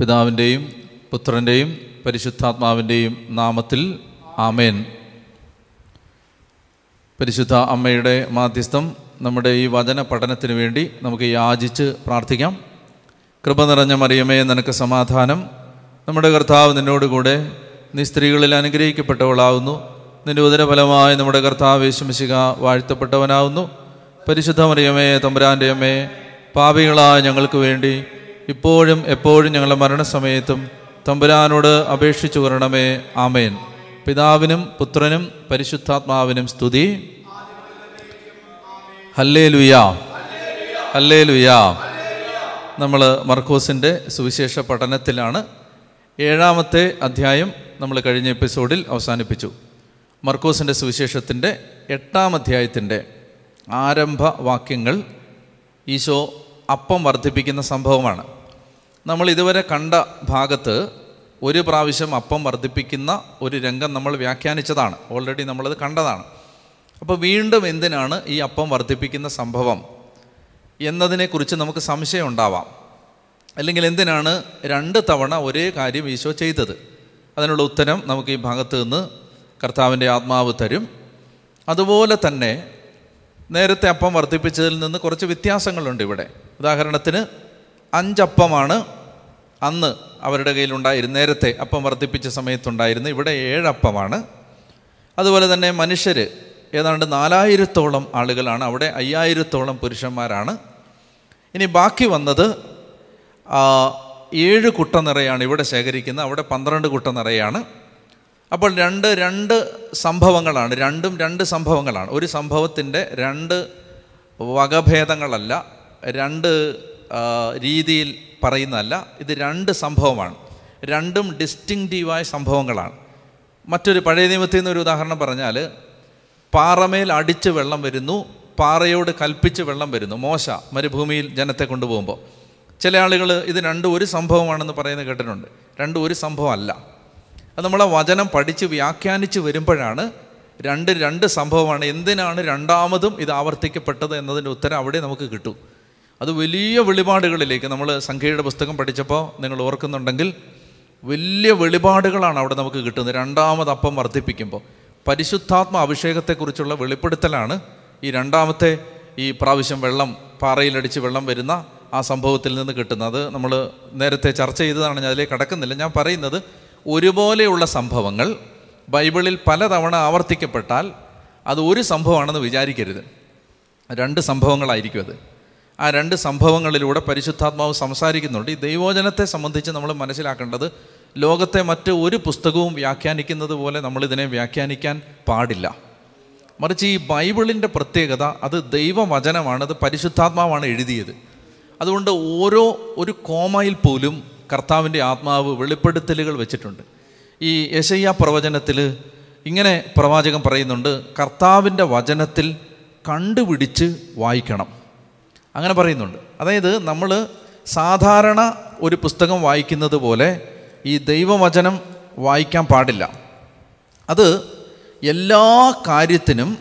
പിതാവിന്റെയും പുത്രന്റെയും പരിശുദ്ധാത്മാവിന്റെയും നാമത്തിൽ ആമേൻ. പരിശുദ്ധ അമ്മയുടെ മാധ്യസ്ഥം നമ്മുടെ ഈ വചന പഠനത്തിന് വേണ്ടി നമുക്ക് യാചിച്ച് പ്രാർത്ഥിക്കാം. കൃപ നിറഞ്ഞ മറിയമേ നിനക്ക് സമാധാനം. നമ്മുടെ കർത്താവ് നിന്നോടുകൂടെ നീ സ്ത്രീകളിൽ അനുഗ്രഹിക്കപ്പെട്ടവളാവുന്നു. നിന്റെ ഉദരഫലമായി നമ്മുടെ കർത്താവ് വിശമിശിക വാഴ്ത്തപ്പെട്ടവനാവുന്നു. പരിശുദ്ധ മറിയമേ തമ്പുരാന്റെ അമ്മേ പാപികളായ ഞങ്ങൾക്ക് വേണ്ടി ഇപ്പോഴും എപ്പോഴും ഞങ്ങളുടെ മരണസമയത്തും തമ്പുരാനോട് അപേക്ഷിച്ചു കൊരണമേ ആമേൻ. പിതാവിനും പുത്രനും പരിശുദ്ധാത്മാവിനും സ്തുതി. ഹല്ലേ ലുയാ ഹല്ലേ ലുയാ നമ്മൾ മർക്കോസിന്റെ സുവിശേഷ പഠനത്തിലാണ് ഏഴാമത്തെ അധ്യായം നമ്മൾ കഴിഞ്ഞ എപ്പിസോഡിൽ അവസാനിപ്പിച്ചു. മർക്കോസിന്റെ സുവിശേഷത്തിന്റെ എട്ടാം അധ്യായത്തിന്റെ ആരംഭ വാക്യങ്ങൾ ഈശോ അപ്പം വർദ്ധിപ്പിക്കുന്ന സംഭവമാണ്. നമ്മൾ ഇതുവരെ കണ്ട ഭാഗത്ത് ഒരു പ്രാവശ്യം അപ്പം വർദ്ധിപ്പിക്കുന്ന ഒരു രംഗം നമ്മൾ വ്യാഖ്യാനിച്ചതാണ്. ഓൾറെഡി നമ്മളത് കണ്ടതാണ്. അപ്പോൾ വീണ്ടും എന്തിനാണ് ഈ അപ്പം വർദ്ധിപ്പിക്കുന്ന സംഭവം എന്നതിനെക്കുറിച്ച് നമുക്ക് സംശയം ഉണ്ടാവാം. അല്ലെങ്കിൽ എന്തിനാണ് രണ്ട് തവണ ഒരേ കാര്യം ഈശോ ചെയ്തത്? അതിനുള്ള ഉത്തരം നമുക്ക് ഈ ഭാഗത്ത് നിന്ന് കർത്താവിന്റെ ആത്മാവ് തരും. അതുപോലെ തന്നെ നേരത്തെ അപ്പം വർദ്ധിപ്പിച്ചതിൽ നിന്ന് കുറച്ച് വ്യത്യാസങ്ങളുണ്ട് ഇവിടെ. ഉദാഹരണത്തിന് അഞ്ചപ്പമാണ് അന്ന് അവരുടെ കയ്യിലുണ്ടായിരുന്നു നേരത്തെ അപ്പം വർദ്ധിപ്പിച്ച സമയത്തുണ്ടായിരുന്നു ഇവിടെ ഏഴപ്പമാണ്. അതുപോലെ തന്നെ മനുഷ്യർ ഏതാണ്ട് നാലായിരത്തോളം ആളുകളാണ്. അവിടെ അയ്യായിരത്തോളം പുരുഷന്മാരാണ്. ഇനി ബാക്കി വന്നത് ഏഴ് കുട്ട നിറയാണ് ഇവിടെ ശേഖരിക്കുന്നത്. അവിടെ പന്ത്രണ്ട് കുട്ട നിറയാണ്. അപ്പോൾ രണ്ട് രണ്ട് സംഭവങ്ങളാണ്. രണ്ടും രണ്ട് സംഭവങ്ങളാണ്. ഒരു സംഭവത്തിന്റെ രണ്ട് വകഭേദങ്ങളല്ല രണ്ട് രീതിയിൽ പറയുന്നതല്ല. ഇത് രണ്ട് സംഭവമാണ്. രണ്ടും ഡിസ്റ്റിങ്റ്റീവായ സംഭവങ്ങളാണ്. മറ്റൊരു പഴയ നിയമത്തിൽ നിന്ന് ഒരു ഉദാഹരണം പറഞ്ഞാൽ പാറമേൽ അടിച്ച് വെള്ളം വരുന്നു പാറയോട് കൽപ്പിച്ച് വെള്ളം വരുന്നു. മോശ മരുഭൂമിയിൽ ജനത്തെ കൊണ്ടുപോകുമ്പോൾ. ചില ആളുകൾ ഇത് രണ്ടും ഒരു സംഭവമാണെന്ന് പറയുന്നത് കേട്ടിട്ടുണ്ട്. രണ്ടും ഒരു സംഭവമല്ല. അത് നമ്മളെ വചനം പഠിച്ച് വ്യാഖ്യാനിച്ച് വരുമ്പോഴാണ് രണ്ട് രണ്ട് സംഭവമാണ്. എന്തിനാണ് രണ്ടാമതും ഇത് ആവർത്തിക്കപ്പെട്ടത് എന്നതിന്റെ ഉത്തരം അവിടെ നമുക്ക് കിട്ടും. അത് വലിയ വെളിപാടുകളിലേക്ക് നമ്മൾ സംഖ്യയുടെ പുസ്തകം പഠിച്ചപ്പോൾ നിങ്ങൾ ഓർക്കുന്നുണ്ടെങ്കിൽ വലിയ വെളിപാടുകളാണ് അവിടെ നമുക്ക് കിട്ടുന്നത്. രണ്ടാമത് അപ്പം വർദ്ധിപ്പിക്കുമ്പോൾ. പരിശുദ്ധാത്മ അഭിഷേകത്തെക്കുറിച്ചുള്ള വെളിപ്പെടുത്തലാണ് ഈ രണ്ടാമത്തെ ഈ പ്രാവശ്യം വെള്ളം പാറയിലടിച്ച് വെള്ളം വരുന്ന ആ സംഭവത്തിൽ നിന്ന് കിട്ടുന്നത്. അത് നമ്മൾ നേരത്തെ ചർച്ച ചെയ്തതാണ് ഞാൻ അതിലേക്ക് കടക്കുന്നില്ല. ഞാൻ പറയുന്നത് ഒരുപോലെയുള്ള സംഭവങ്ങൾ ബൈബിളിൽ പലതവണ ആവർത്തിക്കപ്പെട്ടാൽ അത് ഒരു സംഭവമാണെന്ന് വിചാരിക്കരുത്. രണ്ട് സംഭവങ്ങളായിരിക്കും അത്. ആ രണ്ട് സംഭവങ്ങളിലൂടെ പരിശുദ്ധാത്മാവ് സംസാരിക്കുന്നുണ്ട്. ഈ ദൈവോചനത്തെ സംബന്ധിച്ച് നമ്മൾ മനസ്സിലാക്കേണ്ടത് ലോകത്തെ മറ്റ് ഒരു പുസ്തകവും വ്യാഖ്യാനിക്കുന്നത് പോലെ നമ്മളിതിനെ വ്യാഖ്യാനിക്കാൻ പാടില്ല. മറിച്ച് ഈ ബൈബിളിന്റെ പ്രത്യേകത അത് ദൈവവചനമാണ് അത് പരിശുദ്ധാത്മാവാണ് എഴുതിയത്. അതുകൊണ്ട് ഓരോ ഒരു കോമയിൽ പോലും കർത്താവിന്റെ ആത്മാവ് വെളിപ്പെടുത്തലുകൾ വെച്ചിട്ടുണ്ട്. ഈ യശയ്യ പ്രവചനത്തിൽ ഇങ്ങനെ പ്രവാചകൻ പറയുന്നുണ്ട് കർത്താവിന്റെ വചനത്തിൽ കണ്ടുപിടിച്ച് വായിക്കണം. അങ്ങനെ പറയുന്നുണ്ട്. അതായത് നമ്മൾ സാധാരണ ഒരു പുസ്തകം വായിക്കുന്നത് പോലെ ഈ ദൈവവചനം വായിക്കാൻ പാടില്ല. അത് എല്ലാ കാര്യത്തിനും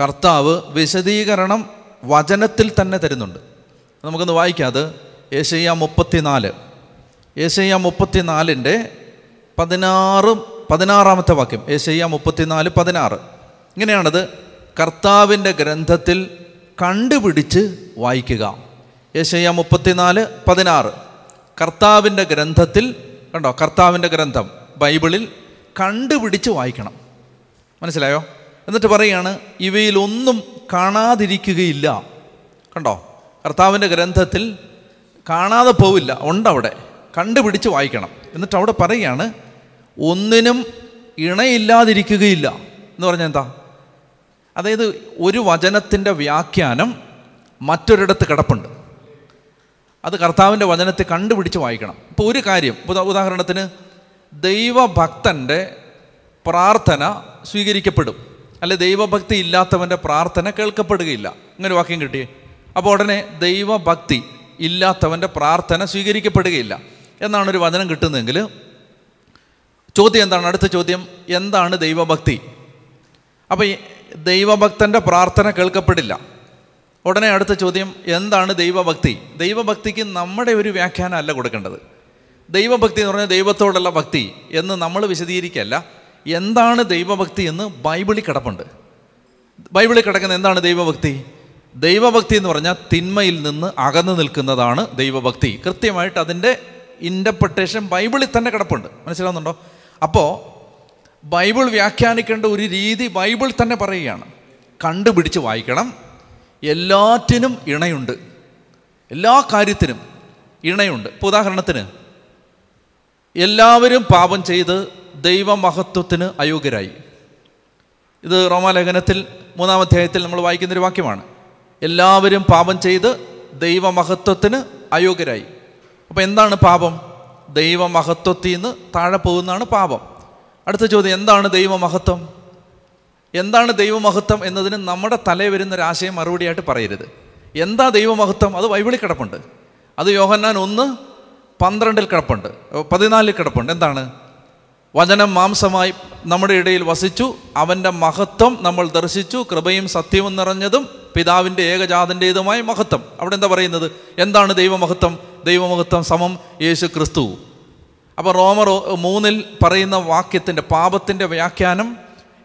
കർത്താവ് വിശദീകരണം വചനത്തിൽ തന്നെ തരുന്നുണ്ട്. നമുക്കൊന്ന് വായിക്കാം അത്. ഏഷ്യ മുപ്പത്തിനാല്. ഏഷ്യ മുപ്പത്തിനാലിന്റെ പതിനാറും പതിനാറാമത്തെ വാക്യം. ഏഷ്യ മുപ്പത്തിനാല് പതിനാറ്. ഇങ്ങനെയാണത്. കർത്താവിന്റെ ഗ്രന്ഥത്തിൽ കണ്ടുപിടിച്ച് വായിക്കുക. യേശയ്യ മുപ്പത്തിനാല് പതിനാറ്. കർത്താവിന്റെ ഗ്രന്ഥത്തിൽ കണ്ടോ? കർത്താവിന്റെ ഗ്രന്ഥം ബൈബിളിൽ കണ്ടുപിടിച്ച് വായിക്കണം. മനസ്സിലായോ? എന്നിട്ട് പറയാണ് ഇവയിലൊന്നും കാണാതിരിക്കുകയില്ല. കണ്ടോ? കർത്താവിന്റെ ഗ്രന്ഥത്തിൽ കാണാതെ പോവില്ല. ഉണ്ടവിടെ. കണ്ടുപിടിച്ച് വായിക്കണം. എന്നിട്ട് അവിടെ പറയുകയാണ് ഒന്നിനും ഇണയില്ലാതിരിക്കുകയില്ല. എന്ന് പറഞ്ഞാൽ എന്താ? അതായത് ഒരു വചനത്തിന്റെ വ്യാഖ്യാനം മറ്റൊരിടത്ത് കിടപ്പുണ്ട്. അത് കർത്താവിന്റെ വചനത്തെ കണ്ടുപിടിച്ച് വായിക്കണം. ഇപ്പോൾ ഒരു കാര്യം ഉദാ- ഉദാഹരണത്തിന് ദൈവഭക്തന്റെ പ്രാർത്ഥന സ്വീകരിക്കപ്പെടും. അല്ലെ ദൈവഭക്തി ഇല്ലാത്തവന്റെ പ്രാർത്ഥന കേൾക്കപ്പെടുകയില്ല. ഇങ്ങനെ വാക്യം കിട്ടിയേ അപ്പോൾ ഉടനെ ദൈവഭക്തി ഇല്ലാത്തവന്റെ പ്രാർത്ഥന സ്വീകരിക്കപ്പെടുകയില്ല. എന്നാണ് ഒരു വചനം കിട്ടുന്നതെങ്കിൽ ചോദ്യം എന്താണ്? അടുത്ത ചോദ്യം എന്താണ് ദൈവഭക്തി? അപ്പോൾ ദൈവഭക്തന്റെ പ്രാർത്ഥന കേൾക്കപ്പെടില്ല. ഉടനെ അടുത്ത ചോദ്യം എന്താണ് ദൈവഭക്തി? ദൈവഭക്തിക്ക് നമ്മുടെ ഒരു വ്യാഖ്യാനം അല്ല കൊടുക്കേണ്ടത്. ദൈവഭക്തി എന്ന് പറഞ്ഞാൽ ദൈവത്തോടുള്ള ഭക്തി എന്ന് നമ്മൾ വിശദീകരിക്കല്ല എന്താണ് ദൈവഭക്തി എന്ന് ബൈബിളിൽ കിടപ്പുണ്ട്. ബൈബിളിൽ കിടക്കുന്ന എന്താണ് ദൈവഭക്തി? ദൈവഭക്തി എന്ന് പറഞ്ഞാൽ തിന്മയിൽ നിന്ന് അകന്നു നിൽക്കുന്നതാണ് ദൈവഭക്തി. കൃത്യമായിട്ട് അതിന്റെ ഇന്റർപ്രിട്ടേഷൻ ബൈബിളിൽ തന്നെ കിടപ്പുണ്ട്. മനസ്സിലാവുന്നുണ്ടോ? അപ്പോൾ ബൈബിൾ വ്യാഖ്യാനിക്കേണ്ട ഒരു രീതി ബൈബിൾ തന്നെ പറയുകയാണ്. കണ്ടുപിടിച്ച് വായിക്കണം. എല്ലാറ്റിനും ഇണയുണ്ട്. എല്ലാ കാര്യത്തിനും ഇണയുണ്ട്. ഇപ്പോൾ ഉദാഹരണത്തിന് എല്ലാവരും പാപം ചെയ്ത് ദൈവമഹത്വത്തിന് അയോഗ്യരായി. ഇത് റോമാലേഖനത്തിൽ മൂന്നാം അധ്യായത്തിൽ നമ്മൾ വായിക്കുന്നൊരു വാക്യമാണ്. എല്ലാവരും പാപം ചെയ്ത് ദൈവമഹത്വത്തിന് അയോഗ്യരായി. അപ്പോൾ എന്താണ് പാപം? ദൈവമഹത്വത്തിൽ നിന്ന് താഴെ പോകുന്നതാണ് പാപം. അടുത്ത ചോദ്യം എന്താണ് ദൈവമഹത്വം? എന്താണ് ദൈവമഹത്വം എന്നതിന് നമ്മുടെ തലയിൽ വരുന്ന ഒരാശയം മറുപടിയായിട്ട് പറയരുത്. എന്താ ദൈവമഹത്വം? അത് ബൈബിളിൽ കിടപ്പുണ്ട്. അത് യോഹന്നാൻ ഒന്ന് പന്ത്രണ്ടിൽ കിടപ്പുണ്ട്. പതിനാലിൽ കിടപ്പുണ്ട്. എന്താണ്? വചനം മാംസമായി നമ്മുടെ ഇടയിൽ വസിച്ചു. അവന്റെ മഹത്വം നമ്മൾ ദർശിച്ചു. കൃപയും സത്യവും നിറഞ്ഞതും പിതാവിന്റെ ഏകജാതന്റേതുമായ മഹത്വം. അവിടെ എന്താ പറയുന്നത്? എന്താണ് ദൈവമഹത്വം? ദൈവമഹത്വം സമം യേശു ക്രിസ്തു അപ്പോൾ റോമർ മൂന്നിൽ പറയുന്ന വാക്യത്തിന്റെ പാപത്തിന്റെ വ്യാഖ്യാനം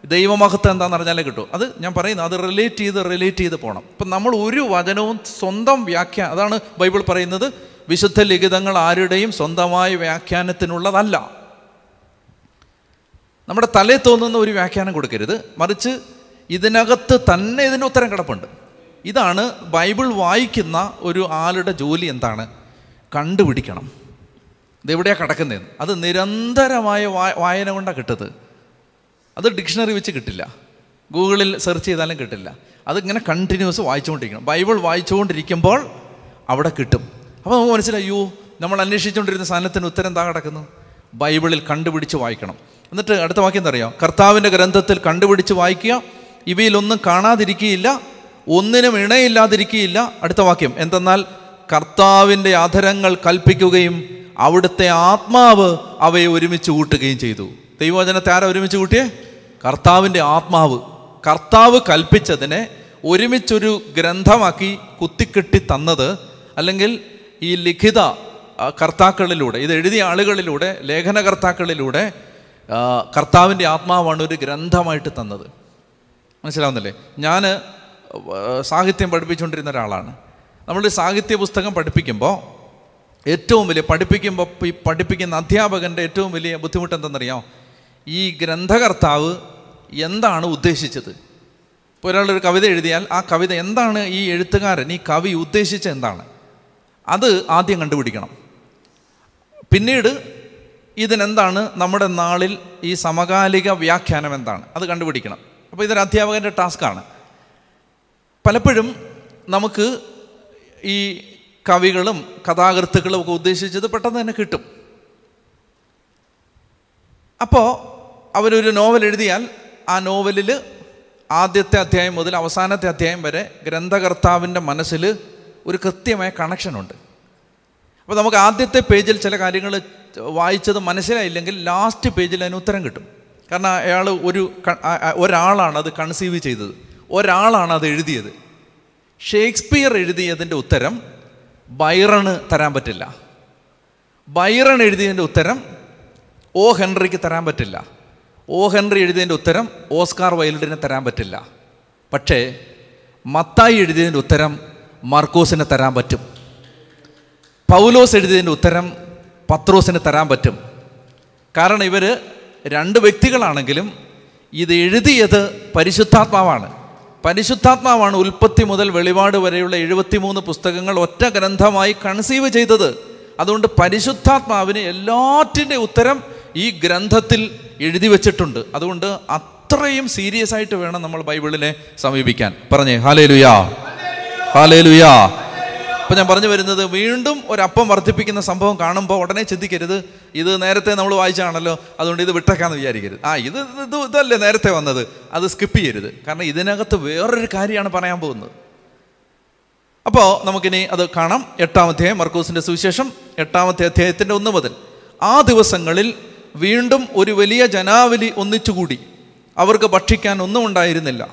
ദൈവമഹത്വം എന്താണെന്ന് പറഞ്ഞാലേ കിട്ടും. അത് ഞാൻ പറയുന്നത് അത് റിലേറ്റ് ചെയ്ത് റിലേറ്റ് ചെയ്ത് പോകണം ഇപ്പം നമ്മൾ ഒരു വചനവും സ്വന്തം വ്യാഖ്യാനം അതാണ് ബൈബിൾ പറയുന്നത് വിശുദ്ധ ലിഖിതങ്ങൾ ആരുടെയും സ്വന്തമായ വ്യാഖ്യാനത്തിനുള്ളതല്ല. നമ്മുടെ തലേ തോന്നുന്ന ഒരു വ്യാഖ്യാനം കൊടുക്കരുത്. മറിച്ച് ഇതിനകത്ത് തന്നെ ഇതിന് ഉത്തരം കിടപ്പുണ്ട്. ഇതാണ് ബൈബിൾ വായിക്കുന്ന ഒരു ആളുടെ ജോലി എന്താണ്? കണ്ടുപിടിക്കണം. ഇതെവിടെയാണ് കിടക്കുന്നതെന്ന്? അത് നിരന്തരമായ വായന കൊണ്ടാണ് കിട്ടത് അത് ഡിക്ഷണറി വെച്ച് കിട്ടില്ല. ഗൂഗിളിൽ സെർച്ച് ചെയ്താലും കിട്ടില്ല. അതിങ്ങനെ കണ്ടിന്യൂസ് വായിച്ചുകൊണ്ടിരിക്കണം. ബൈബിൾ വായിച്ചുകൊണ്ടിരിക്കുമ്പോൾ അവിടെ കിട്ടും. അപ്പോൾ നമുക്ക് മനസ്സിലായി നമ്മൾ അന്വേഷിച്ചുകൊണ്ടിരുന്ന സാധനത്തിന് ഉത്തരം എന്താ കിടക്കുന്നു? ബൈബിളിൽ കണ്ടുപിടിച്ച് വായിക്കണം. എന്നിട്ട് അടുത്ത വാക്യം എന്താ അറിയാം? കർത്താവിന്റെ ഗ്രന്ഥത്തിൽ കണ്ടുപിടിച്ച് വായിക്കുക. ഇവയിലൊന്നും കാണാതിരിക്കുകയില്ല. ഒന്നിനും ഇണയില്ലാതിരിക്കുകയില്ല. അടുത്ത വാക്യം എന്തെന്നാൽ കർത്താവിന്റെ അധരങ്ങൾ കൽപ്പിക്കുകയും അവിടുത്തെ ആത്മാവ് അവയെ ഒരുമിച്ച് കൂട്ടുകയും ചെയ്തു. ദൈവവചനത്തെ ആരാ ഒരുമിച്ച് കൂട്ടിയേ? കർത്താവിന്റെ ആത്മാവ്. കർത്താവ് കൽപ്പിച്ചതിനെ ഒരുമിച്ചൊരു ഗ്രന്ഥമാക്കി കുത്തിക്കെട്ടി തന്നത് അല്ലെങ്കിൽ ഈ ലിഖിത കർത്താക്കളിലൂടെ ഇത് എഴുതിയ ആളുകളിലൂടെ ലേഖനകർത്താക്കളിലൂടെ കർത്താവിന്റെ ആത്മാവാണ് ഒരു ഗ്രന്ഥമായിട്ട് തന്നത്. മനസ്സിലാവുന്നില്ലേ? ഞാൻ സാഹിത്യം പഠിപ്പിച്ചുകൊണ്ടിരുന്ന ഒരാളാണ്. നമ്മൾ സാഹിത്യ പുസ്തകം പഠിപ്പിക്കുമ്പോൾ ഏറ്റവും വലിയ പഠിപ്പിക്കുമ്പോൾ ഈ പഠിപ്പിക്കുന്ന അധ്യാപകന്റെ ഏറ്റവും വലിയ ബുദ്ധിമുട്ട് എന്തെന്നറിയാം ഈ ഗ്രന്ഥകർത്താവ് എന്താണ് ഉദ്ദേശിച്ചത്? ഇപ്പോൾ ഒരാളൊരു കവിത എഴുതിയാൽ ആ കവിത എന്താണ് ഈ എഴുത്തുകാരൻ ഈ കവി ഉദ്ദേശിച്ച എന്താണ്? അത് ആദ്യം കണ്ടുപിടിക്കണം. പിന്നീട് ഇതിനെന്താണ് നമ്മുടെ നാളിൽ ഈ സമകാലിക വ്യാഖ്യാനം എന്താണ്? അത് കണ്ടുപിടിക്കണം. അപ്പോൾ ഇതൊരു അധ്യാപകന്റെ ടാസ്ക്കാണ്. പലപ്പോഴും നമുക്ക് ഈ കവികളും കഥാകൃത്തുക്കളും ഒക്കെ ഉദ്ദേശിച്ചത് പെട്ടെന്ന് തന്നെ കിട്ടും. അപ്പോൾ അവരൊരു നോവൽ എഴുതിയാൽ ആ നോവലിൽ ആദ്യത്തെ അധ്യായം മുതൽ അവസാനത്തെ അധ്യായം വരെ ഗ്രന്ഥകർത്താവിന്റെ മനസ്സിൽ ഒരു കൃത്യമായ കണക്ഷനുണ്ട് അപ്പോൾ നമുക്ക് ആദ്യത്തെ പേജിൽ ചില കാര്യങ്ങൾ വായിച്ചത് മനസ്സിലായില്ലെങ്കിൽ ലാസ്റ്റ് പേജിൽ അതിന് ഉത്തരം കിട്ടും. കാരണം അയാൾ ഒരു ഒരാളാണ് അത് കൺസീവ് ചെയ്തത്. ഒരാളാണ് അത് എഴുതിയത്. ഷേക്സ്പിയർ എഴുതിയതിന്റെ ഉത്തരം ബൈറണ് തരാൻ പറ്റില്ല. ബൈറൺ എഴുതിയതിന്റെ ഉത്തരം ഓ ഹെൻറിക്ക് തരാൻ പറ്റില്ല. ഓ ഹെൻറി എഴുതിയതിന്റെ ഉത്തരം ഓസ്കാർ വൈൽഡിന് തരാൻ പറ്റില്ല. പക്ഷേ മത്തായി എഴുതിയതിന്റെ ഉത്തരം മാർക്കോസിന് തരാൻ പറ്റും. പൗലോസ് എഴുതിയതിന്റെ ഉത്തരം പത്രോസിന് തരാൻ പറ്റും. കാരണം ഇവർ രണ്ട് വ്യക്തികളാണെങ്കിലും ഇത് എഴുതിയത് പരിശുദ്ധാത്മാവാണ്. പരിശുദ്ധാത്മാവാണ് ഉൽപ്പത്തി മുതൽ വെളിപാട് വരെയുള്ള എഴുപത്തിമൂന്ന് പുസ്തകങ്ങൾ ഒറ്റ ഗ്രന്ഥമായി കൺസീവ് ചെയ്തത്. അതുകൊണ്ട് പരിശുദ്ധാത്മാവിന് എല്ലാറ്റിന്റെ ഉത്തരം ഈ ഗ്രന്ഥത്തിൽ എഴുതി വെച്ചിട്ടുണ്ട്. അതുകൊണ്ട് അത്രയും സീരിയസ് ആയിട്ട് വേണം നമ്മൾ ബൈബിളിനെ സമീപിക്കാൻ. പറഞ്ഞേ ഹാലേ ലുയാ ഹാലേ ലുയാ അപ്പം ഞാൻ പറഞ്ഞു വരുന്നത് വീണ്ടും ഒരു അപ്പം വർദ്ധിപ്പിക്കുന്ന സംഭവം കാണുമ്പോൾ ഉടനെ ചിന്തിക്കരുത്. ഇത് നേരത്തെ നമ്മൾ വായിച്ചാണല്ലോ അതുകൊണ്ട് ഇത് വിട്ടേക്കാന്ന് വിചാരിക്കരുത്. ആ ഇത് ഇത് ഇതല്ലേ നേരത്തെ വന്നത്. അത് സ്കിപ്പ് ചെയ്യരുത്. കാരണം ഇതിനകത്ത് വേറൊരു കാര്യമാണ് പറയാൻ പോകുന്നത്. അപ്പോൾ നമുക്കിനി അത് കാണാം. എട്ടാം അധ്യായം മർക്കൂസിന്റെ സുവിശേഷം എട്ടാമത്തെ അധ്യായത്തിന്റെ ഒന്ന് മുതൽ. ആ ദിവസങ്ങളിൽ വീണ്ടും ഒരു വലിയ ജനാവലി ഒന്നിച്ചുകൂടി. അവർക്ക് ഭക്ഷിക്കാൻ ഒന്നും ഉണ്ടായിരുന്നില്ല.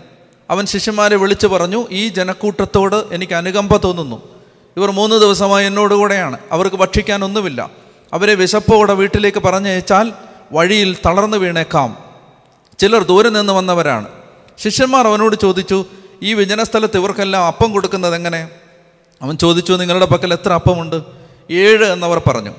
അവൻ ശിഷ്യന്മാരെ വിളിച്ചു പറഞ്ഞു ഈ ജനക്കൂട്ടത്തോട് എനിക്ക് അനുകമ്പ തോന്നുന്നു. ഇവർ മൂന്ന് ദിവസമായി എന്നോടുകൂടെയാണ് അവർക്ക് ഭക്ഷിക്കാനൊന്നുമില്ല. അവരെ വിശപ്പോടെ വീട്ടിലേക്ക് പറഞ്ഞയച്ചാൽ വഴിയിൽ തളർന്നു വീണേക്കാം. ചിലർ ദൂരെ നിന്ന് വന്നവരാണ്. ശിഷ്യന്മാർ അവനോട് ചോദിച്ചു ഈ വിജനസ്ഥലത്ത് ഇവർക്കെല്ലാം അപ്പം കൊടുക്കുന്നത് എങ്ങനെ? അവൻ ചോദിച്ചു നിങ്ങളുടെ പക്കൽ എത്ര അപ്പമുണ്ട്? ഏഴ് എന്നവർ പറഞ്ഞു.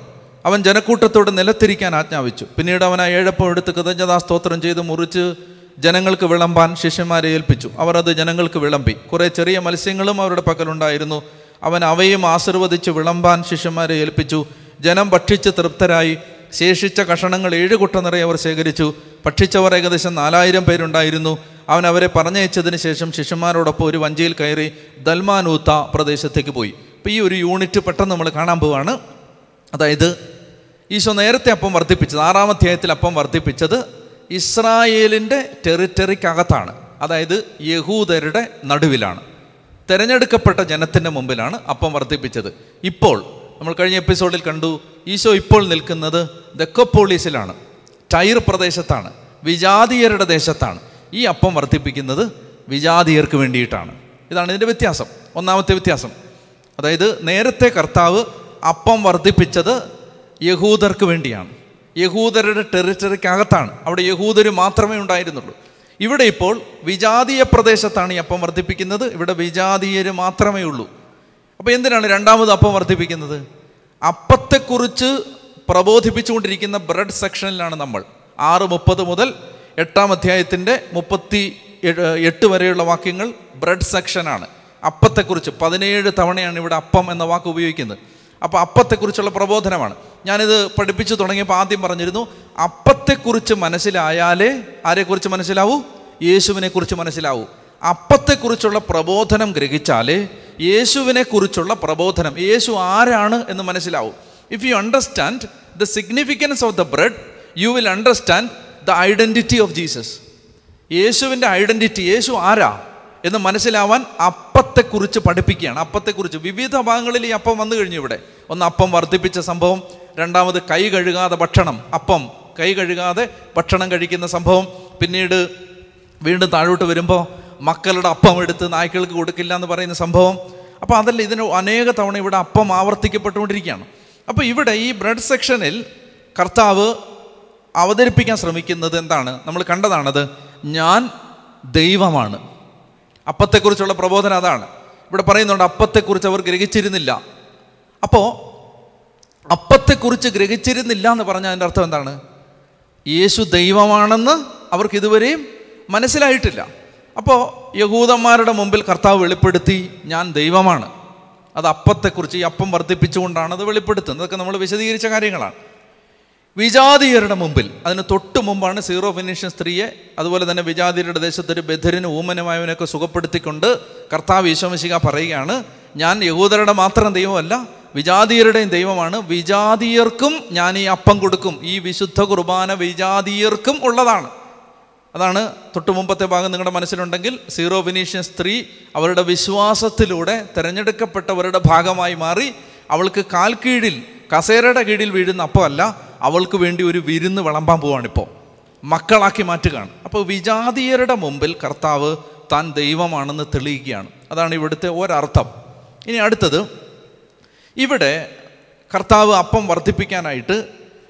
അവൻ ജനക്കൂട്ടത്തോട് നിലത്തിരിക്കാൻ ആജ്ഞാപിച്ചു. പിന്നീട് അവൻ ആ ഏഴപ്പം എടുത്ത് കൃതജ്ഞതാ സ്തോത്രം ചെയ്ത് മുറിച്ച് ജനങ്ങൾക്ക് വിളമ്പാൻ ശിഷ്യന്മാരെ ഏൽപ്പിച്ചു. അവർ അത് ജനങ്ങൾക്ക് വിളമ്പി. കുറേ ചെറിയ മത്സ്യങ്ങളും അവരുടെ പക്കലുണ്ടായിരുന്നു. അവൻ അവയും ആശീർവദിച്ച് വിളമ്പാൻ ശിഷ്യന്മാരെ ഏൽപ്പിച്ചു. ജനം ഭക്ഷിച്ച് തൃപ്തരായി. ശേഷിച്ച കഷണങ്ങൾ ഏഴ് കുട്ട നിറയെ അവർ ശേഖരിച്ചു. ഭക്ഷിച്ചവർ ഏകദേശം നാലായിരം പേരുണ്ടായിരുന്നു. അവൻ അവരെ പറഞ്ഞയച്ചതിന് ശേഷം ശിഷ്യന്മാരോടൊപ്പം ഒരു വഞ്ചിയിൽ കയറി ദൽമാനൂത്ത പ്രദേശത്തേക്ക് പോയി. അപ്പോൾ ഈ ഒരു യൂണിറ്റ് പെട്ടെന്ന് നമ്മൾ കാണാൻ പോവാണ്. അതായത് ഈശോ നേരത്തെ അപ്പം വർദ്ധിപ്പിച്ചത് ആറാം അധ്യായത്തിൽ അപ്പം വർദ്ധിപ്പിച്ചത് ഇസ്രായേലിന്റെ ടെറിറ്ററിക്കകത്താണ് അതായത് യഹൂദരുടെ നടുവിലാണ്. തിരഞ്ഞെടുക്കപ്പെട്ട ജനത്തിന്റെ മുമ്പിലാണ് അപ്പം വർദ്ധിപ്പിച്ചത്. ഇപ്പോൾ നമ്മൾ കഴിഞ്ഞ എപ്പിസോഡിൽ കണ്ടു ഈശോ ഇപ്പോൾ നിൽക്കുന്നത് ദക്കോപ്പോളീസിലാണ്. ടൈർ പ്രദേശത്താണ്. വിജാതീയരുടെ ദേശത്താണ്. ഈ അപ്പം വർദ്ധിപ്പിക്കുന്നത് വിജാതീയർക്ക് വേണ്ടിയിട്ടാണ്. ഇതാണ് ഇതിന്റെ വ്യത്യാസം. ഒന്നാമത്തെ വ്യത്യാസം. അതായത് നേരത്തെ കർത്താവ് അപ്പം വർദ്ധിപ്പിച്ചത് യഹൂദർക്ക് വേണ്ടിയാണ്. യഹൂദരുടെ ടെറിറ്ററിക്കകത്താണ് അവിടെ യഹൂദർ മാത്രമേ ഉണ്ടായിരുന്നുള്ളൂ. ഇവിടെ ഇപ്പോൾ വിജാതീയ പ്രദേശത്താണ് ഈ അപ്പം വർദ്ധിപ്പിക്കുന്നത്. ഇവിടെ വിജാതീയർ മാത്രമേ ഉള്ളൂ. അപ്പോൾ എന്തിനാണ് രണ്ടാമത് അപ്പം വർദ്ധിപ്പിക്കുന്നത്? അപ്പത്തെക്കുറിച്ച് പ്രബോധിപ്പിച്ചുകൊണ്ടിരിക്കുന്ന ബ്രെഡ് സെക്ഷനിലാണ് നമ്മൾ. ആറ് മുപ്പത് മുതൽ എട്ടാം അധ്യായത്തിന്റെ മുപ്പത്തി എട്ട് വരെയുള്ള വാക്യങ്ങൾ ബ്രെഡ് സെക്ഷനാണ്. അപ്പത്തെക്കുറിച്ച് പതിനേഴ് തവണയാണ് ഇവിടെ അപ്പം എന്ന വാക്ക് ഉപയോഗിക്കുന്നത്. അപ്പോൾ അപ്പത്തെക്കുറിച്ചുള്ള പ്രബോധനമാണ്. ഞാനിത് പഠിപ്പിച്ചു തുടങ്ങിയപ്പോൾ ആദ്യം പറഞ്ഞിരുന്നു അപ്പത്തെക്കുറിച്ച് മനസ്സിലായാലേ ആരെക്കുറിച്ച് മനസ്സിലാവൂ? യേശുവിനെക്കുറിച്ച് മനസ്സിലാവൂ. അപ്പത്തെക്കുറിച്ചുള്ള പ്രബോധനം ഗ്രഹിച്ചാലേ യേശുവിനെക്കുറിച്ചുള്ള പ്രബോധനം യേശു ആരാണ് എന്ന് മനസ്സിലാവും. If you understand the significance of the bread you will understand the identity of Jesus യേശുവിന്റെ ഐഡന്റിറ്റി യേശു ആരാ? എന്ന് മനസ്സിലാവാൻ അപ്പത്തെക്കുറിച്ച് പഠിപ്പിക്കുകയാണ്. അപ്പത്തെക്കുറിച്ച് വിവിധ ഭാഗങ്ങളിൽ ഈ അപ്പം വന്നു കഴിഞ്ഞു ഇവിടെ. ഒന്ന് അപ്പം വർദ്ധിപ്പിച്ച സംഭവം രണ്ടാമത് കൈ കഴുകാതെ ഭക്ഷണം അപ്പം കൈ കഴുകാതെ ഭക്ഷണം കഴിക്കുന്ന സംഭവം പിന്നീട് വീണ്ടും താഴോട്ട് വരുമ്പോൾ മക്കളുടെ അപ്പം എടുത്ത് നായ്ക്കൾക്ക് കൊടുക്കില്ല എന്ന് പറയുന്ന സംഭവം. അപ്പോൾ അതല്ല ഇതിന് അനേക തവണ ഇവിടെ അപ്പം ആവർത്തിക്കപ്പെട്ടുകൊണ്ടിരിക്കുകയാണ്. അപ്പോൾ ഇവിടെ ഈ ബ്രെഡ് സെക്ഷനിൽ കർത്താവ് അവതരിപ്പിക്കാൻ ശ്രമിക്കുന്നത് എന്താണ്? നമ്മൾ കണ്ടതാണത് ഞാൻ ദൈവമാണ്. അപ്പത്തെക്കുറിച്ചുള്ള പ്രബോധനം അതാണ്. ഇവിടെ പറയുന്നുണ്ട് അപ്പത്തെക്കുറിച്ച് അവർ ഗ്രഹിച്ചിരുന്നില്ല. അപ്പോൾ അപ്പത്തെക്കുറിച്ച് ഗ്രഹിച്ചിരുന്നില്ല എന്ന് പറഞ്ഞാൽ അതിന്റെ അർത്ഥം എന്താണ്? യേശു ദൈവമാണെന്ന് അവർക്ക് ഇതുവരെയും മനസ്സിലായിട്ടില്ല. അപ്പോൾ യഹൂദന്മാരുടെ മുമ്പിൽ കർത്താവ് വെളിപ്പെടുത്തി ഞാൻ ദൈവമാണ്. അത് അപ്പത്തെക്കുറിച്ച് ഈ അപ്പം വർദ്ധിപ്പിച്ചുകൊണ്ടാണ് അത് വെളിപ്പെടുത്തുന്നത്. അതൊക്കെ നമ്മൾ വിശദീകരിച്ച കാര്യങ്ങളാണ്. വിജാതീയരുടെ മുമ്പിൽ. അതിന് തൊട്ട് മുമ്പാണ് സീറോ ഫിനിഷ്യൻ സ്ത്രീയെ അതുപോലെ തന്നെ വിജാതീയരുടെ ദേശത്തൊരു ബദ്ധരനും ഊമനുമായവനൊക്കെ സുഖപ്പെടുത്തിക്കൊണ്ട് കർത്താവ് ഈശോമിശിക പറയുകയാണ് ഞാൻ യഹൂദരുടെ മാത്രം ദൈവമല്ല വിജാതീയരുടെയും ദൈവമാണ്. വിജാതീയർക്കും ഞാൻ ഈ അപ്പം കൊടുക്കും. ഈ വിശുദ്ധ കുർബാന വിജാതീയർക്കും ഉള്ളതാണ്. അതാണ് തൊട്ട് മുമ്പത്തെ ഭാഗം നിങ്ങളുടെ മനസ്സിലുണ്ടെങ്കിൽ സീറോ ഫിനീഷ്യൻ സ്ത്രീ അവരുടെ വിശ്വാസത്തിലൂടെ തിരഞ്ഞെടുക്കപ്പെട്ടവരുടെ ഭാഗമായി മാറി അവൾക്ക് കാൽ കീഴിൽ കസേരയുടെ കീഴിൽ വീഴുന്ന അപ്പമല്ല അവൾക്ക് വേണ്ടി ഒരു വിരുന്ന് വിളമ്പാൻ പോവാണിപ്പോൾ മക്കളാക്കി മാറ്റുകയാണ്. അപ്പോൾ വിജാതീയരുടെ മുമ്പിൽ കർത്താവ് താൻ ദൈവമാണെന്ന് തെളിയിക്കുകയാണ്. അതാണ് ഇവിടുത്തെ ഒരർത്ഥം. ഇനി അടുത്തത് ഇവിടെ കർത്താവ് അപ്പം വർദ്ധിപ്പിക്കാനായിട്ട്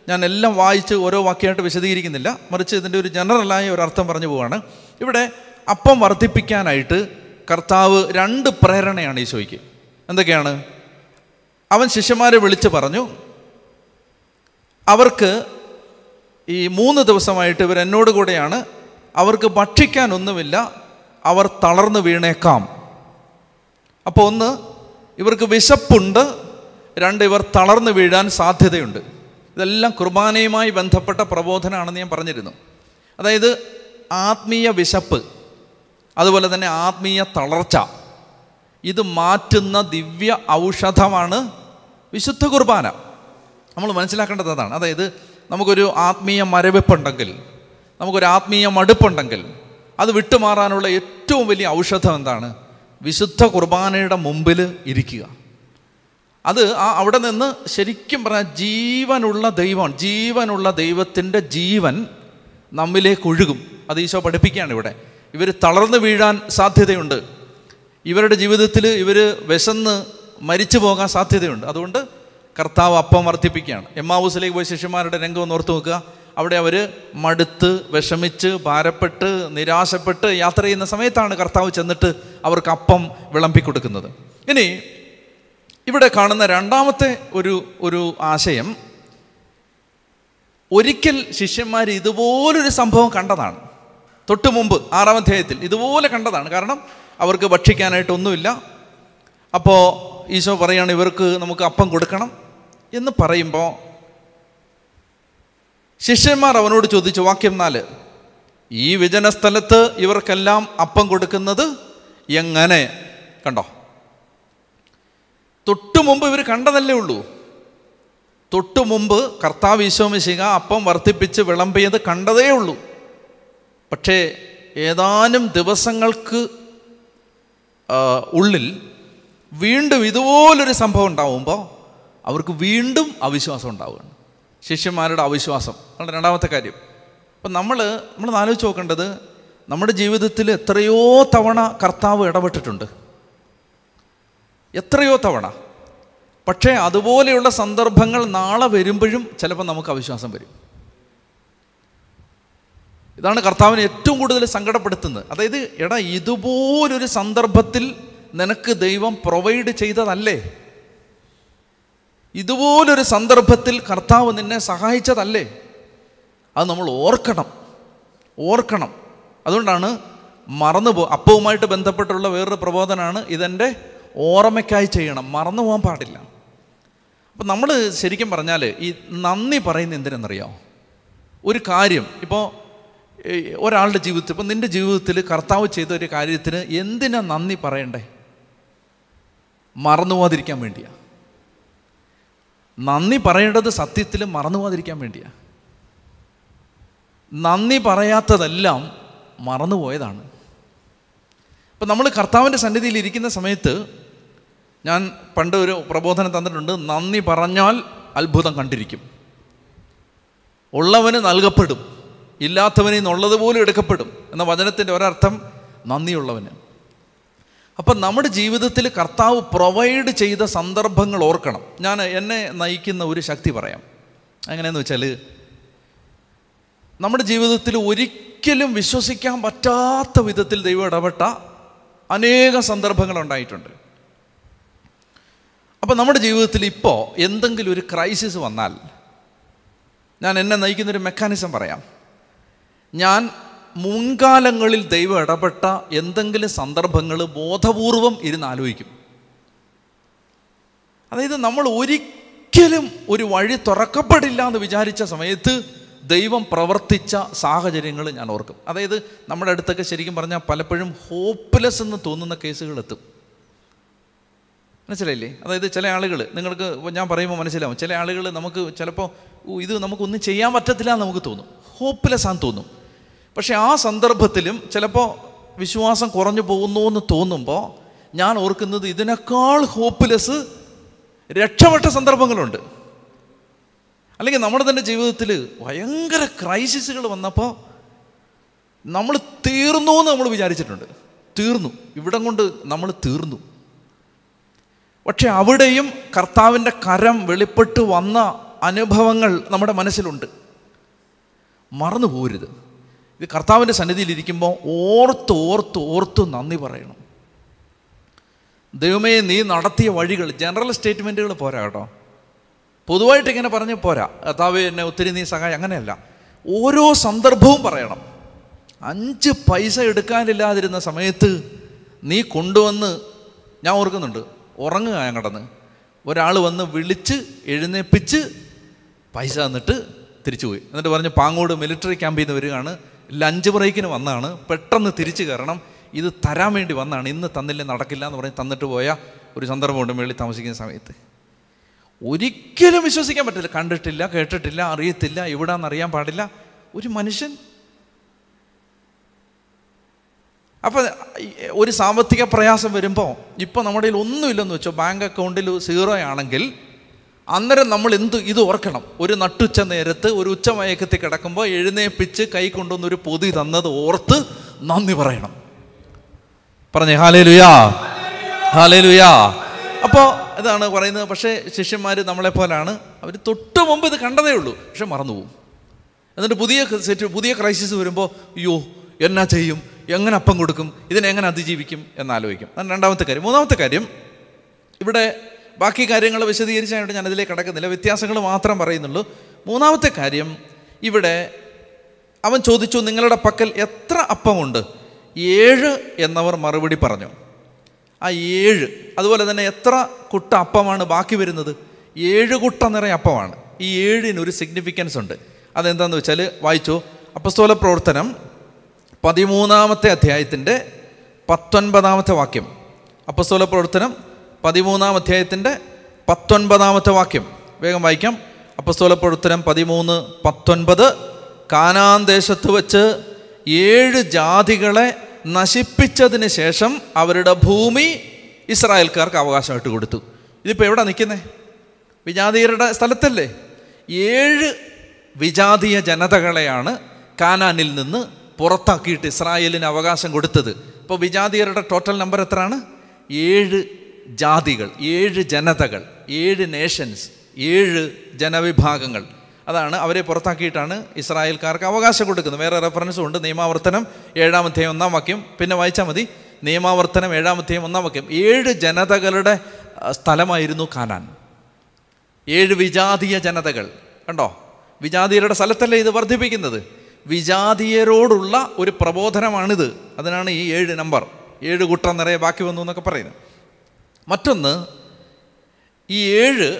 ഞാൻ എല്ലാം വായിച്ച് ഓരോ വാക്യമായിട്ട് വിശദീകരിക്കുന്നില്ല. മറിച്ച് ഇതിന്റെ ഒരു ജനറലായ ഒരു അർത്ഥം പറഞ്ഞു പോവാണ്. ഇവിടെ അപ്പം വർദ്ധിപ്പിക്കാനായിട്ട് കർത്താവ് രണ്ട് പ്രേരണയാണ് ഈശോയ്ക്ക്. എന്തൊക്കെയാണ്? അവൻ ശിഷ്യന്മാരെ വിളിച്ച് പറഞ്ഞു അവർക്ക് ഈ മൂന്ന് ദിവസമായിട്ട് ഇവർ എന്നോട് കൂടെയാണ്. അവർക്ക് ഭക്ഷിക്കാനൊന്നുമില്ല അവർ തളർന്നു വീണേക്കാം. അപ്പോൾ ഒന്ന് ഇവർക്ക് വിശപ്പുണ്ട്. രണ്ട് ഇവർ തളർന്നു വീഴാൻ സാധ്യതയുണ്ട്. ഇതെല്ലാം കുർബാനയുമായി ബന്ധപ്പെട്ട പ്രബോധനമാണെന്ന് ഞാൻ പറഞ്ഞിരുന്നു. അതായത് ആത്മീയ വിശപ്പ് അതുപോലെ തന്നെ ആത്മീയ തളർച്ച ഇത് മാറ്റുന്ന ദിവ്യ ഔഷധമാണ് വിശുദ്ധ കുർബാന. നമ്മൾ മനസ്സിലാക്കേണ്ടത് അതാണ്. അതായത് നമുക്കൊരു ആത്മീയ മരവിപ്പുണ്ടെങ്കിൽ നമുക്കൊരു ആത്മീയ മടുപ്പുണ്ടെങ്കിൽ അത് വിട്ടുമാറാനുള്ള ഏറ്റവും വലിയ ഔഷധം എന്താണ്? വിശുദ്ധ കുർബാനയുടെ മുമ്പിൽ ഇരിക്കുക. അത് ആ അവിടെ നിന്ന് ശരിക്കും പറഞ്ഞാൽ ജീവനുള്ള ദൈവം ജീവനുള്ള ദൈവത്തിന്റെ ജീവൻ നമ്മിലേക്ക് ഒഴുകും. അത് ഈശോ പഠിപ്പിക്കുകയാണ് ഇവിടെ. ഇവർ തളർന്നു വീഴാൻ സാധ്യതയുണ്ട്. ഇവരുടെ ജീവിതത്തിൽ ഇവർ വിശന്ന് മരിച്ചു പോകാൻ സാധ്യതയുണ്ട്. അതുകൊണ്ട് കർത്താവ് അപ്പം വർദ്ധിപ്പിക്കുകയാണ്. എമ്മാവൂസിലേക്ക് പോയി ശിഷ്യന്മാരുടെ രംഗം ഒന്ന് ഓർത്ത് നോക്കുക. അവിടെ അവർ മടുത്ത് വിഷമിച്ച് ഭാരപ്പെട്ട് നിരാശപ്പെട്ട് യാത്ര ചെയ്യുന്ന സമയത്താണ് കർത്താവ് ചെന്നിട്ട് അവർക്ക് അപ്പം വിളമ്പി കൊടുക്കുന്നത് ഇനി ഇവിടെ കാണുന്ന രണ്ടാമത്തെ ഒരു ഒരു ആശയം ഒരിക്കൽ ശിഷ്യന്മാർ ഇതുപോലൊരു സംഭവം കണ്ടതാണ്. തൊട്ട് മുമ്പ് ആറാം അധ്യായത്തിൽ ഇതുപോലെ കണ്ടതാണ്. കാരണം അവർക്ക് ഭക്ഷിക്കാനായിട്ടൊന്നുമില്ല. അപ്പോൾ ഈശോ പറയുകയാണ് ഇവർക്ക് നമുക്ക് അപ്പം കൊടുക്കണം. എന്ന് പറയുമ്പോൾ ശിഷ്യന്മാർ അവനോട് ചോദിച്ചു വാക്യം നാല്. ഈ വിജന വിജനസ്ഥലത്ത് ഇവർക്കെല്ലാം അപ്പം കൊടുക്കുന്നത് എങ്ങനെ? കണ്ടോ? തൊട്ടു മുമ്പ് ഇവർ കണ്ടതല്ലേ ഉള്ളൂ. തൊട്ടു മുമ്പ് കർത്താവ് ഈശോമിശിക അപ്പം വർദ്ധിപ്പിച്ച് വിളമ്പിയത് കണ്ടതേ ഉള്ളൂ. പക്ഷേ ഏതാനും ദിവസങ്ങൾക്ക് ഉള്ളിൽ വീണ്ടും ഇതുപോലൊരു സംഭവം ഉണ്ടാവുമ്പോൾ അവർക്ക് വീണ്ടും അവിശ്വാസം ഉണ്ടാവുകയാണ്. ശിഷ്യന്മാരുടെ അവിശ്വാസം അതാണ് രണ്ടാമത്തെ കാര്യം. അപ്പം നമ്മൾ നമ്മൾ ആലോചിച്ച് നോക്കേണ്ടത് നമ്മുടെ ജീവിതത്തിൽ എത്രയോ തവണ കർത്താവ് ഇടപെട്ടിട്ടുണ്ട്. എത്രയോ തവണ. പക്ഷേ അതുപോലെയുള്ള സന്ദർഭങ്ങൾ നാളെ വരുമ്പോഴും ചിലപ്പോൾ നമുക്ക് അവിശ്വാസം വരും. ഇതാണ് കർത്താവിനെ ഏറ്റവും കൂടുതൽ സങ്കടപ്പെടുത്തുന്നത്. അതായത് എടാ ഇതുപോലൊരു സന്ദർഭത്തിൽ നിനക്ക് ദൈവം പ്രൊവൈഡ് ചെയ്തതല്ലേ? ഇതുപോലൊരു സന്ദർഭത്തിൽ കർത്താവ് നിന്നെ സഹായിച്ചതല്ലേ? അത് നമ്മൾ ഓർക്കണം. ഓർക്കണം. അതുകൊണ്ടാണ് മറന്നു പോ അപ്പവുമായിട്ട് ബന്ധപ്പെട്ടുള്ള വേറൊരു പ്രബോധനമാണ് ഇതെന്റെ ഓർമ്മയ്ക്കായി ചെയ്യണം. മറന്നു പോകാൻ പാടില്ല. അപ്പം നമ്മൾ ശരിക്കും പറഞ്ഞാൽ ഈ നന്ദി പറയുന്ന എന്തിനെന്നറിയാമോ ഒരു കാര്യം. ഇപ്പോൾ ഒരാളുടെ ജീവിതത്തിൽ ഇപ്പം നിന്റെ ജീവിതത്തിൽ കർത്താവ് ചെയ്ത ഒരു കാര്യത്തിന് എന്തിനാ നന്ദി പറയണ്ടേ? മറന്നു പോകാതിരിക്കാൻ വേണ്ടിയാ. നന്ദി പറയേണ്ടത് സത്യത്തിൽ മറന്നു പോകാതിരിക്കാൻ വേണ്ടിയാ. നന്ദി പറയാത്തതെല്ലാം മറന്നുപോയതാണ്. അപ്പം നമ്മൾ കർത്താവിന്റെ സന്നിധിയിൽ ഇരിക്കുന്ന സമയത്ത് ഞാൻ പണ്ട് ഒരു പ്രബോധനം തന്നിട്ടുണ്ട് നന്ദി പറഞ്ഞാൽ അത്ഭുതം കണ്ടിരിക്കും. ഉള്ളവന് നൽകപ്പെടും ഇല്ലാത്തവനിൽ നിന്നുള്ളതുപോലും എടുക്കപ്പെടും എന്ന വചനത്തിന്റെ ഒരർത്ഥം നന്ദിയുള്ളവന്. അപ്പം നമ്മുടെ ജീവിതത്തിൽ കർത്താവ് പ്രൊവൈഡ് ചെയ്ത സന്ദർഭങ്ങൾ ഓർക്കണം. ഞാൻ എന്നെ നയിക്കുന്ന ഒരു ശക്തി പറയാം. എങ്ങനെയെന്ന് വെച്ചാൽ നമ്മുടെ ജീവിതത്തിൽ ഒരിക്കലും വിശ്വസിക്കാൻ പറ്റാത്ത വിധത്തിൽ ദൈവം ഇടപെട്ട അനേക സന്ദർഭങ്ങൾ ഉണ്ടായിട്ടുണ്ട്. അപ്പോൾ നമ്മുടെ ജീവിതത്തിൽ ഇപ്പോൾ എന്തെങ്കിലും ഒരു ക്രൈസിസ് വന്നാൽ ഞാൻ എന്നെ നയിക്കുന്നൊരു മെക്കാനിസം പറയാം. ഞാൻ മുൻകാലങ്ങളിൽ ദൈവം ഇടപെട്ട എന്തെങ്കിലും സന്ദർഭങ്ങൾ ബോധപൂർവം ഇരുന്ന് ആലോചിക്കും. അതായത് നമ്മൾ ഒരിക്കലും ഒരു വഴി തുറക്കപ്പെടില്ല എന്ന് വിചാരിച്ച സമയത്ത് ദൈവം പ്രവർത്തിച്ച സാഹചര്യങ്ങൾ ഞാൻ ഓർക്കും. അതായത് നമ്മുടെ അടുത്തൊക്കെ ശരിക്കും പറഞ്ഞാൽ പലപ്പോഴും ഹോപ്പ്ലെസ് എന്ന് തോന്നുന്ന കേസുകൾ എത്തും മനസ്സിലായില്ലേ? അതായത് ചില ആളുകൾ നിങ്ങൾക്ക് ഞാൻ പറയുമ്പോൾ മനസ്സിലാവും. ചില ആളുകൾ നമുക്ക് ചിലപ്പോൾ "ഓ, ഇത് നമുക്കൊന്നും ചെയ്യാൻ പറ്റത്തില്ല എന്ന് നമുക്ക് തോന്നും. ഹോപ്പ്ലെസ് ആണെന്ന് തോന്നും. പക്ഷേ ആ സന്ദർഭത്തിലും ചിലപ്പോൾ വിശ്വാസം കുറഞ്ഞു പോകുന്നു എന്ന് തോന്നുമ്പോൾ ഞാൻ ഓർക്കുന്നത് ഇതിനേക്കാൾ ഹോപ്പ്ലെസ് രക്ഷപ്പെട്ട സന്ദർഭങ്ങളുണ്ട്. അല്ലെങ്കിൽ നമ്മുടെ തന്നെ ജീവിതത്തിൽ ഭയങ്കര ക്രൈസിസുകൾ വന്നപ്പോൾ നമ്മൾ തീർന്നു എന്ന് നമ്മൾ വിചാരിച്ചിട്ടുണ്ട്. തീർന്നു. ഇവിടം കൊണ്ട് നമ്മൾ തീർന്നു. പക്ഷെ അവിടെയും കർത്താവിന്റെ കരം വെളിപ്പെട്ട് വന്ന അനുഭവങ്ങൾ നമ്മുടെ മനസ്സിലുണ്ട്. മറന്നു പോരുത് ഇത് കർത്താവിന്റെ സന്നിധിയിലിരിക്കുമ്പോൾ ഓർത്ത് ഓർത്ത് ഓർത്ത് നന്ദി പറയണം. ദൈവമേ നീ നടത്തിയ വഴികൾ ജനറൽ സ്റ്റേറ്റ്മെന്റുകൾ പോരാ കേട്ടോ. പൊതുവായിട്ട് ഇങ്ങനെ പറഞ്ഞ് പോരാ. കർത്താവ് എന്നെ ഒത്തിരി നീ സഹായം. അങ്ങനെയല്ല. ഓരോ സന്ദർഭവും പറയണം. അഞ്ച് പൈസ എടുക്കാനില്ലാതിരുന്ന സമയത്ത് നീ കൊണ്ടുവന്ന് ഞാൻ ഓർക്കുന്നുണ്ട് ഉറങ്ങുക ഞാൻ കിടന്ന്. ഒരാൾ വന്ന് വിളിച്ച് എഴുന്നേപ്പിച്ച് പൈസ തന്നിട്ട് തിരിച്ചു പോയി എന്നിട്ട് പറഞ്ഞ് പാങ്ങോട് മിലിറ്ററി ക്യാമ്പിൽ നിന്ന് വരികയാണ്. ലഞ്ച് ബ്രേക്കിന് വന്നാണ്. പെട്ടെന്ന് തിരിച്ചു കയറണം. ഇത് തരാൻ വേണ്ടി വന്നാണ്. ഇന്ന് തന്നില്ല നടക്കില്ല എന്ന് പറഞ്ഞ് തന്നിട്ട് പോയ ഒരു സന്ദർഭമുണ്ട് മേളിൽ താമസിക്കുന്ന സമയത്ത്. ഒരിക്കലും വിശ്വസിക്കാൻ പറ്റില്ല. കണ്ടിട്ടില്ല കേട്ടിട്ടില്ല അറിയത്തില്ല എവിടാന്ന് അറിയാൻ പാടില്ല. ഒരു മനുഷ്യൻ. അപ്പം ഒരു സാമ്പത്തിക പ്രയാസം വരുമ്പോൾ ഇപ്പോൾ നമ്മുടെ കയ്യിൽ ഒന്നുമില്ലെന്ന് വെച്ചോ ബാങ്ക് അക്കൗണ്ടിൽ സീറോ ആണെങ്കിൽ അന്നേരം നമ്മൾ എന്ത് ഇത് ഓർക്കണം. ഒരു നട്ടുച്ച നേരത്ത് ഒരു ഉച്ചമയക്കത്തിൽ കിടക്കുമ്പോൾ എഴുന്നേപ്പിച്ച് കൈ കൊണ്ടുവന്നൊരു പൊതി തന്നത് ഓർത്ത് നന്ദി പറയണം. പറഞ്ഞു ഹാലേ ലുയാ ഹാലേ ലുയാ അപ്പോൾ ഇതാണ് പറയുന്നത്. പക്ഷേ ശിഷ്യന്മാർ നമ്മളെ പോലാണ്. അവർ തൊട്ട് മുമ്പ് ഇത് കണ്ടതേ ഉള്ളൂ. പക്ഷെ മറന്നുപോകും. എന്നിട്ട് പുതിയ സെറ്റ് പുതിയ ക്രൈസിസ് വരുമ്പോൾ അയ്യോ എന്നാ ചെയ്യും? എങ്ങനെ അപ്പം കൊടുക്കും? ഇതിനെങ്ങനെ അതിജീവിക്കും? എന്നാലോചിക്കും. അതാണ് രണ്ടാമത്തെ കാര്യം. മൂന്നാമത്തെ കാര്യം ഇവിടെ ബാക്കി കാര്യങ്ങൾ വിശദീകരിച്ചായിട്ട് ഞാൻ അതിലേക്ക് കിടക്കുന്നില്ല. വ്യത്യാസങ്ങൾ മാത്രം പറയുന്നുള്ളൂ. മൂന്നാമത്തെ കാര്യം ഇവിടെ അവൻ ചോദിച്ചു നിങ്ങളുടെ പക്കൽ എത്ര അപ്പമുണ്ട്? ഏഴ് എന്നവർ മറുപടി പറഞ്ഞു. ആ ഏഴ് അതുപോലെ തന്നെ എത്ര കുട്ട അപ്പമാണ് ബാക്കി വരുന്നത്? ഏഴ് കുട്ട നിറയെ അപ്പമാണ്. ഈ ഏഴിന് ഒരു സിഗ്നിഫിക്കൻസ് ഉണ്ട്. അതെന്താണെന്ന് വെച്ചാൽ വായിച്ചു. അപ്പസ്തോല പ്രവർത്തനം പതിമൂന്നാമത്തെ അധ്യായത്തിന്റെ പത്തൊൻപതാമത്തെ വാക്യം. അപ്പസ്തോല പ്രവർത്തനം പതിമൂന്നാം അധ്യായത്തിന്റെ പത്തൊൻപതാമത്തെ വാക്യം. വേഗം വായിക്കാം. അപ്പസ്തോല പ്രവർത്തനം പതിമൂന്ന് പത്തൊൻപത്. കാനാൻ ദേശത്ത് വച്ച് ഏഴ് ജാതികളെ നശിപ്പിച്ചതിന് ശേഷം അവരുടെ ഭൂമി ഇസ്രായേൽക്കാർക്ക് അവകാശമായിട്ട് കൊടുത്തു. ഇതിപ്പോൾ എവിടെ നിൽക്കുന്നേ? വിജാതീയരുടെ സ്ഥലത്തല്ലേ? ഏഴ് വിജാതീയ ജനതകളെയാണ് കാനാനിൽ നിന്ന് പുറത്താക്കിയിട്ട് ഇസ്രായേലിന് അവകാശം കൊടുത്തത്. ഇപ്പോൾ വിജാതീയരുടെ ടോട്ടൽ നമ്പർ എത്രയാണ്? ഏഴ് ജാതികൾ ഏഴ് ജനതകൾ ഏഴ് നേഷൻസ് ഏഴ് ജനവിഭാഗങ്ങൾ. അതാണ് അവരെ പുറത്താക്കിയിട്ടാണ് ഇസ്രായേൽക്കാർക്ക് അവകാശം കൊടുക്കുന്നത്. വേറെ റെഫറൻസും ഉണ്ട്. നിയമാവർത്തനം ഏഴാമത്തെ ഒന്നാം വാക്യം. പിന്നെ വായിച്ചാൽ മതി. നിയമാവർത്തനം ഏഴാമത്തെയും ഒന്നാം വാക്യം. ഏഴ് ജനതകളുടെ സ്ഥലമായിരുന്നു കാനാൻ. ഏഴ് വിജാതീയ ജനതകൾ. കണ്ടോ? വിജാതീയരുടെ സ്ഥലത്തല്ലേ ഇത് വർദ്ധിപ്പിക്കുന്നത്? വിജാതീയരോടുള്ള ഒരു പ്രബോധനമാണിത്. അതിനാണ് ഈ ഏഴ് നമ്പർ. ഏഴ് കൂട്ടം നിറയെ ബാക്കി വന്നു എന്നൊക്കെ പറയുന്നത്. മറ്റൊന്ന് ഈ ഏഴ്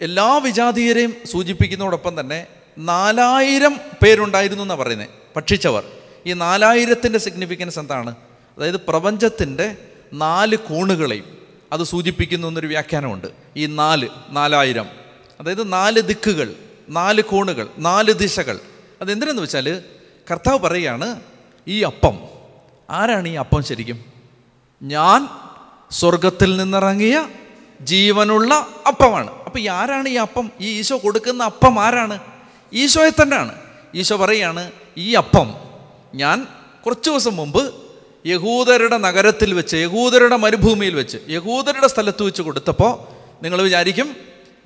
എല്ലാ വിജാതീയരെയും സൂചിപ്പിക്കുന്നതോടൊപ്പം തന്നെ നാലായിരം പേരുണ്ടായിരുന്നു എന്നാണ് പറയുന്നത് ഭക്ഷിച്ചവർ. ഈ നാലായിരത്തിന്റെ സിഗ്നിഫിക്കൻസ് എന്താണ്? അതായത് പ്രപഞ്ചത്തിന്റെ നാല് കോണുകളെയും അത് സൂചിപ്പിക്കുന്നു എന്നൊരു വ്യാഖ്യാനമുണ്ട്. ഈ നാല് നാലായിരം. അതായത് നാല് ദിക്കുകൾ നാല് കോണുകൾ നാല് ദിശകൾ. അതെന്തിനെന്ന് വെച്ചാൽ കർത്താവ് പറയുകയാണ് ഈ അപ്പം. ആരാണ് ഈ അപ്പം ശരിക്കും? ഞാൻ സ്വർഗത്തിൽ നിന്നിറങ്ങിയ ജീവനുള്ള അപ്പമാണ്. അപ്പം ഈ ആരാണ് ഈ അപ്പം? ഈ ഈശോ കൊടുക്കുന്ന അപ്പം ആരാണ്? ഈശോയെ തന്നെയാണ്. ഈശോ പറയാണ് ഈ അപ്പം ഞാൻ കുറച്ച് ദിവസം മുമ്പ് യഹൂദരുടെ നഗരത്തിൽ വെച്ച് യഹൂദരുടെ മരുഭൂമിയിൽ വെച്ച് യഹൂദരുടെ സ്ഥലത്ത് വെച്ച് കൊടുത്തപ്പോൾ നിങ്ങൾ വിചാരിക്കും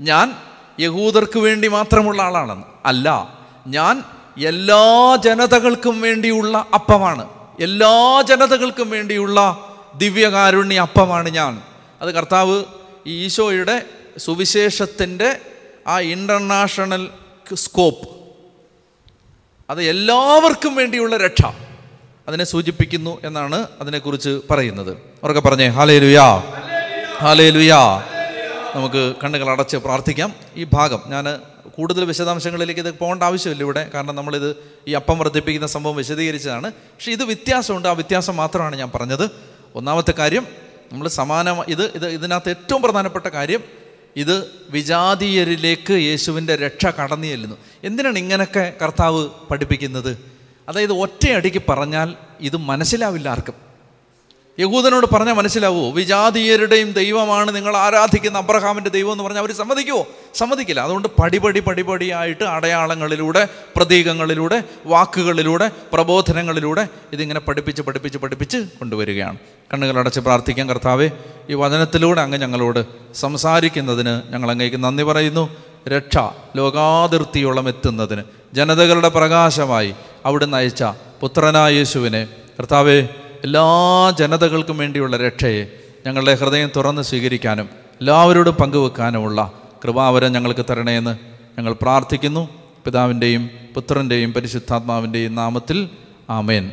ഞാൻ യഹൂദർക്ക് വേണ്ടി മാത്രമുള്ള ആളാണെന്ന്. അല്ല ഞാൻ എല്ലാ ജനതകൾക്കും വേണ്ടിയുള്ള അപ്പമാണ്. എല്ലാ ജനതകൾക്കും വേണ്ടിയുള്ള ദിവ്യകാരുണ്യ അപ്പമാണ് ഞാൻ. അത് കർത്താവ് ഈശോയുടെ സുവിശേഷത്തിന്റെ ആ ഇന്റർനാഷണൽ സ്കോപ്പ് അത് എല്ലാവർക്കും വേണ്ടിയുള്ള രക്ഷ. അതിനെ സൂചിപ്പിക്കുന്നു എന്നാണ് അതിനെക്കുറിച്ച് പറയുന്നത്. ഉറക്കെ പറഞ്ഞേ ഹാലേ ലുയാ ഹാലേ ലുയാ നമുക്ക് കണ്ണുകൾ അടച്ച് പ്രാർത്ഥിക്കാം. ഈ ഭാഗം ഞാൻ കൂടുതൽ വിശദാംശങ്ങളിലേക്ക് ഇത് പോകേണ്ട ആവശ്യമില്ല ഇവിടെ. കാരണം നമ്മളിത് ഈ അപ്പം വർദ്ധിപ്പിക്കുന്ന സംഭവം വിശദീകരിച്ചതാണ്. പക്ഷേ ഇത് വ്യത്യാസമുണ്ട്. ആ വ്യത്യാസം മാത്രമാണ് ഞാൻ പറഞ്ഞത്. ഒന്നാമത്തെ കാര്യം നമ്മൾ സമാന ഇത് ഇത് ഇതിനകത്ത് ഏറ്റവും പ്രധാനപ്പെട്ട കാര്യം ഇത് വിജാതീയരിലേക്ക് യേശുവിന്റെ രക്ഷ കടന്നു ചെല്ലുന്നു. എന്തിനാണ് ഇങ്ങനെയൊക്കെ കർത്താവ് പഠിപ്പിക്കുന്നത്? അതായത് ഒറ്റയടിക്ക് പറഞ്ഞാൽ ഇത് മനസ്സിലാവില്ല ആർക്കും. യഹൂദനോട് പറഞ്ഞാൽ മനസ്സിലാവൂ? വിജാതീയരുടെയും ദൈവമാണ് നിങ്ങൾ ആരാധിക്കുന്ന അബ്രഹാമിന്റെ ദൈവം എന്ന് പറഞ്ഞാൽ അവർ സമ്മതിക്കുമോ സമ്മതിക്കില്ല. അതുകൊണ്ട് പടിപടി പടിപടിയായിട്ട് അടയാളങ്ങളിലൂടെ പ്രതീകങ്ങളിലൂടെ വാക്കുകളിലൂടെ പ്രബോധനങ്ങളിലൂടെ ഇതിങ്ങനെ പഠിപ്പിച്ച് പഠിപ്പിച്ച് പഠിപ്പിച്ച് കൊണ്ടുവരികയാണ്. കണ്ണുകളടച്ച് പ്രാർത്ഥിക്കാൻ കർത്താവേ. ഈ വചനത്തിലൂടെ അങ്ങ് ഞങ്ങളോട് സംസാരിക്കുന്നതിന് ഞങ്ങൾ അങ്ങേക്ക് നന്ദി പറയുന്നു. രക്ഷ ലോകാതിർത്തിയോളം എത്തുന്നതിന് ജനതകളുടെ പ്രകാശമായി അവിടുന്ന് അയച്ച പുത്രനായ യേശുവിനെ കർത്താവേ എല്ലാ ജനതകൾക്കും വേണ്ടിയുള്ള രക്ഷയെ ഞങ്ങളുടെ ഹൃദയം തുറന്ന് സ്വീകരിക്കാനും എല്ലാവരോടും പങ്കുവെക്കാനുമുള്ള കൃപാവരം ഞങ്ങൾക്ക് തരണേന്ന് ഞങ്ങൾ പ്രാർത്ഥിക്കുന്നു. പിതാവിന്റെയും പുത്രന്റെയും പരിശുദ്ധാത്മാവിന്റെയും നാമത്തിൽ ആമേൻ.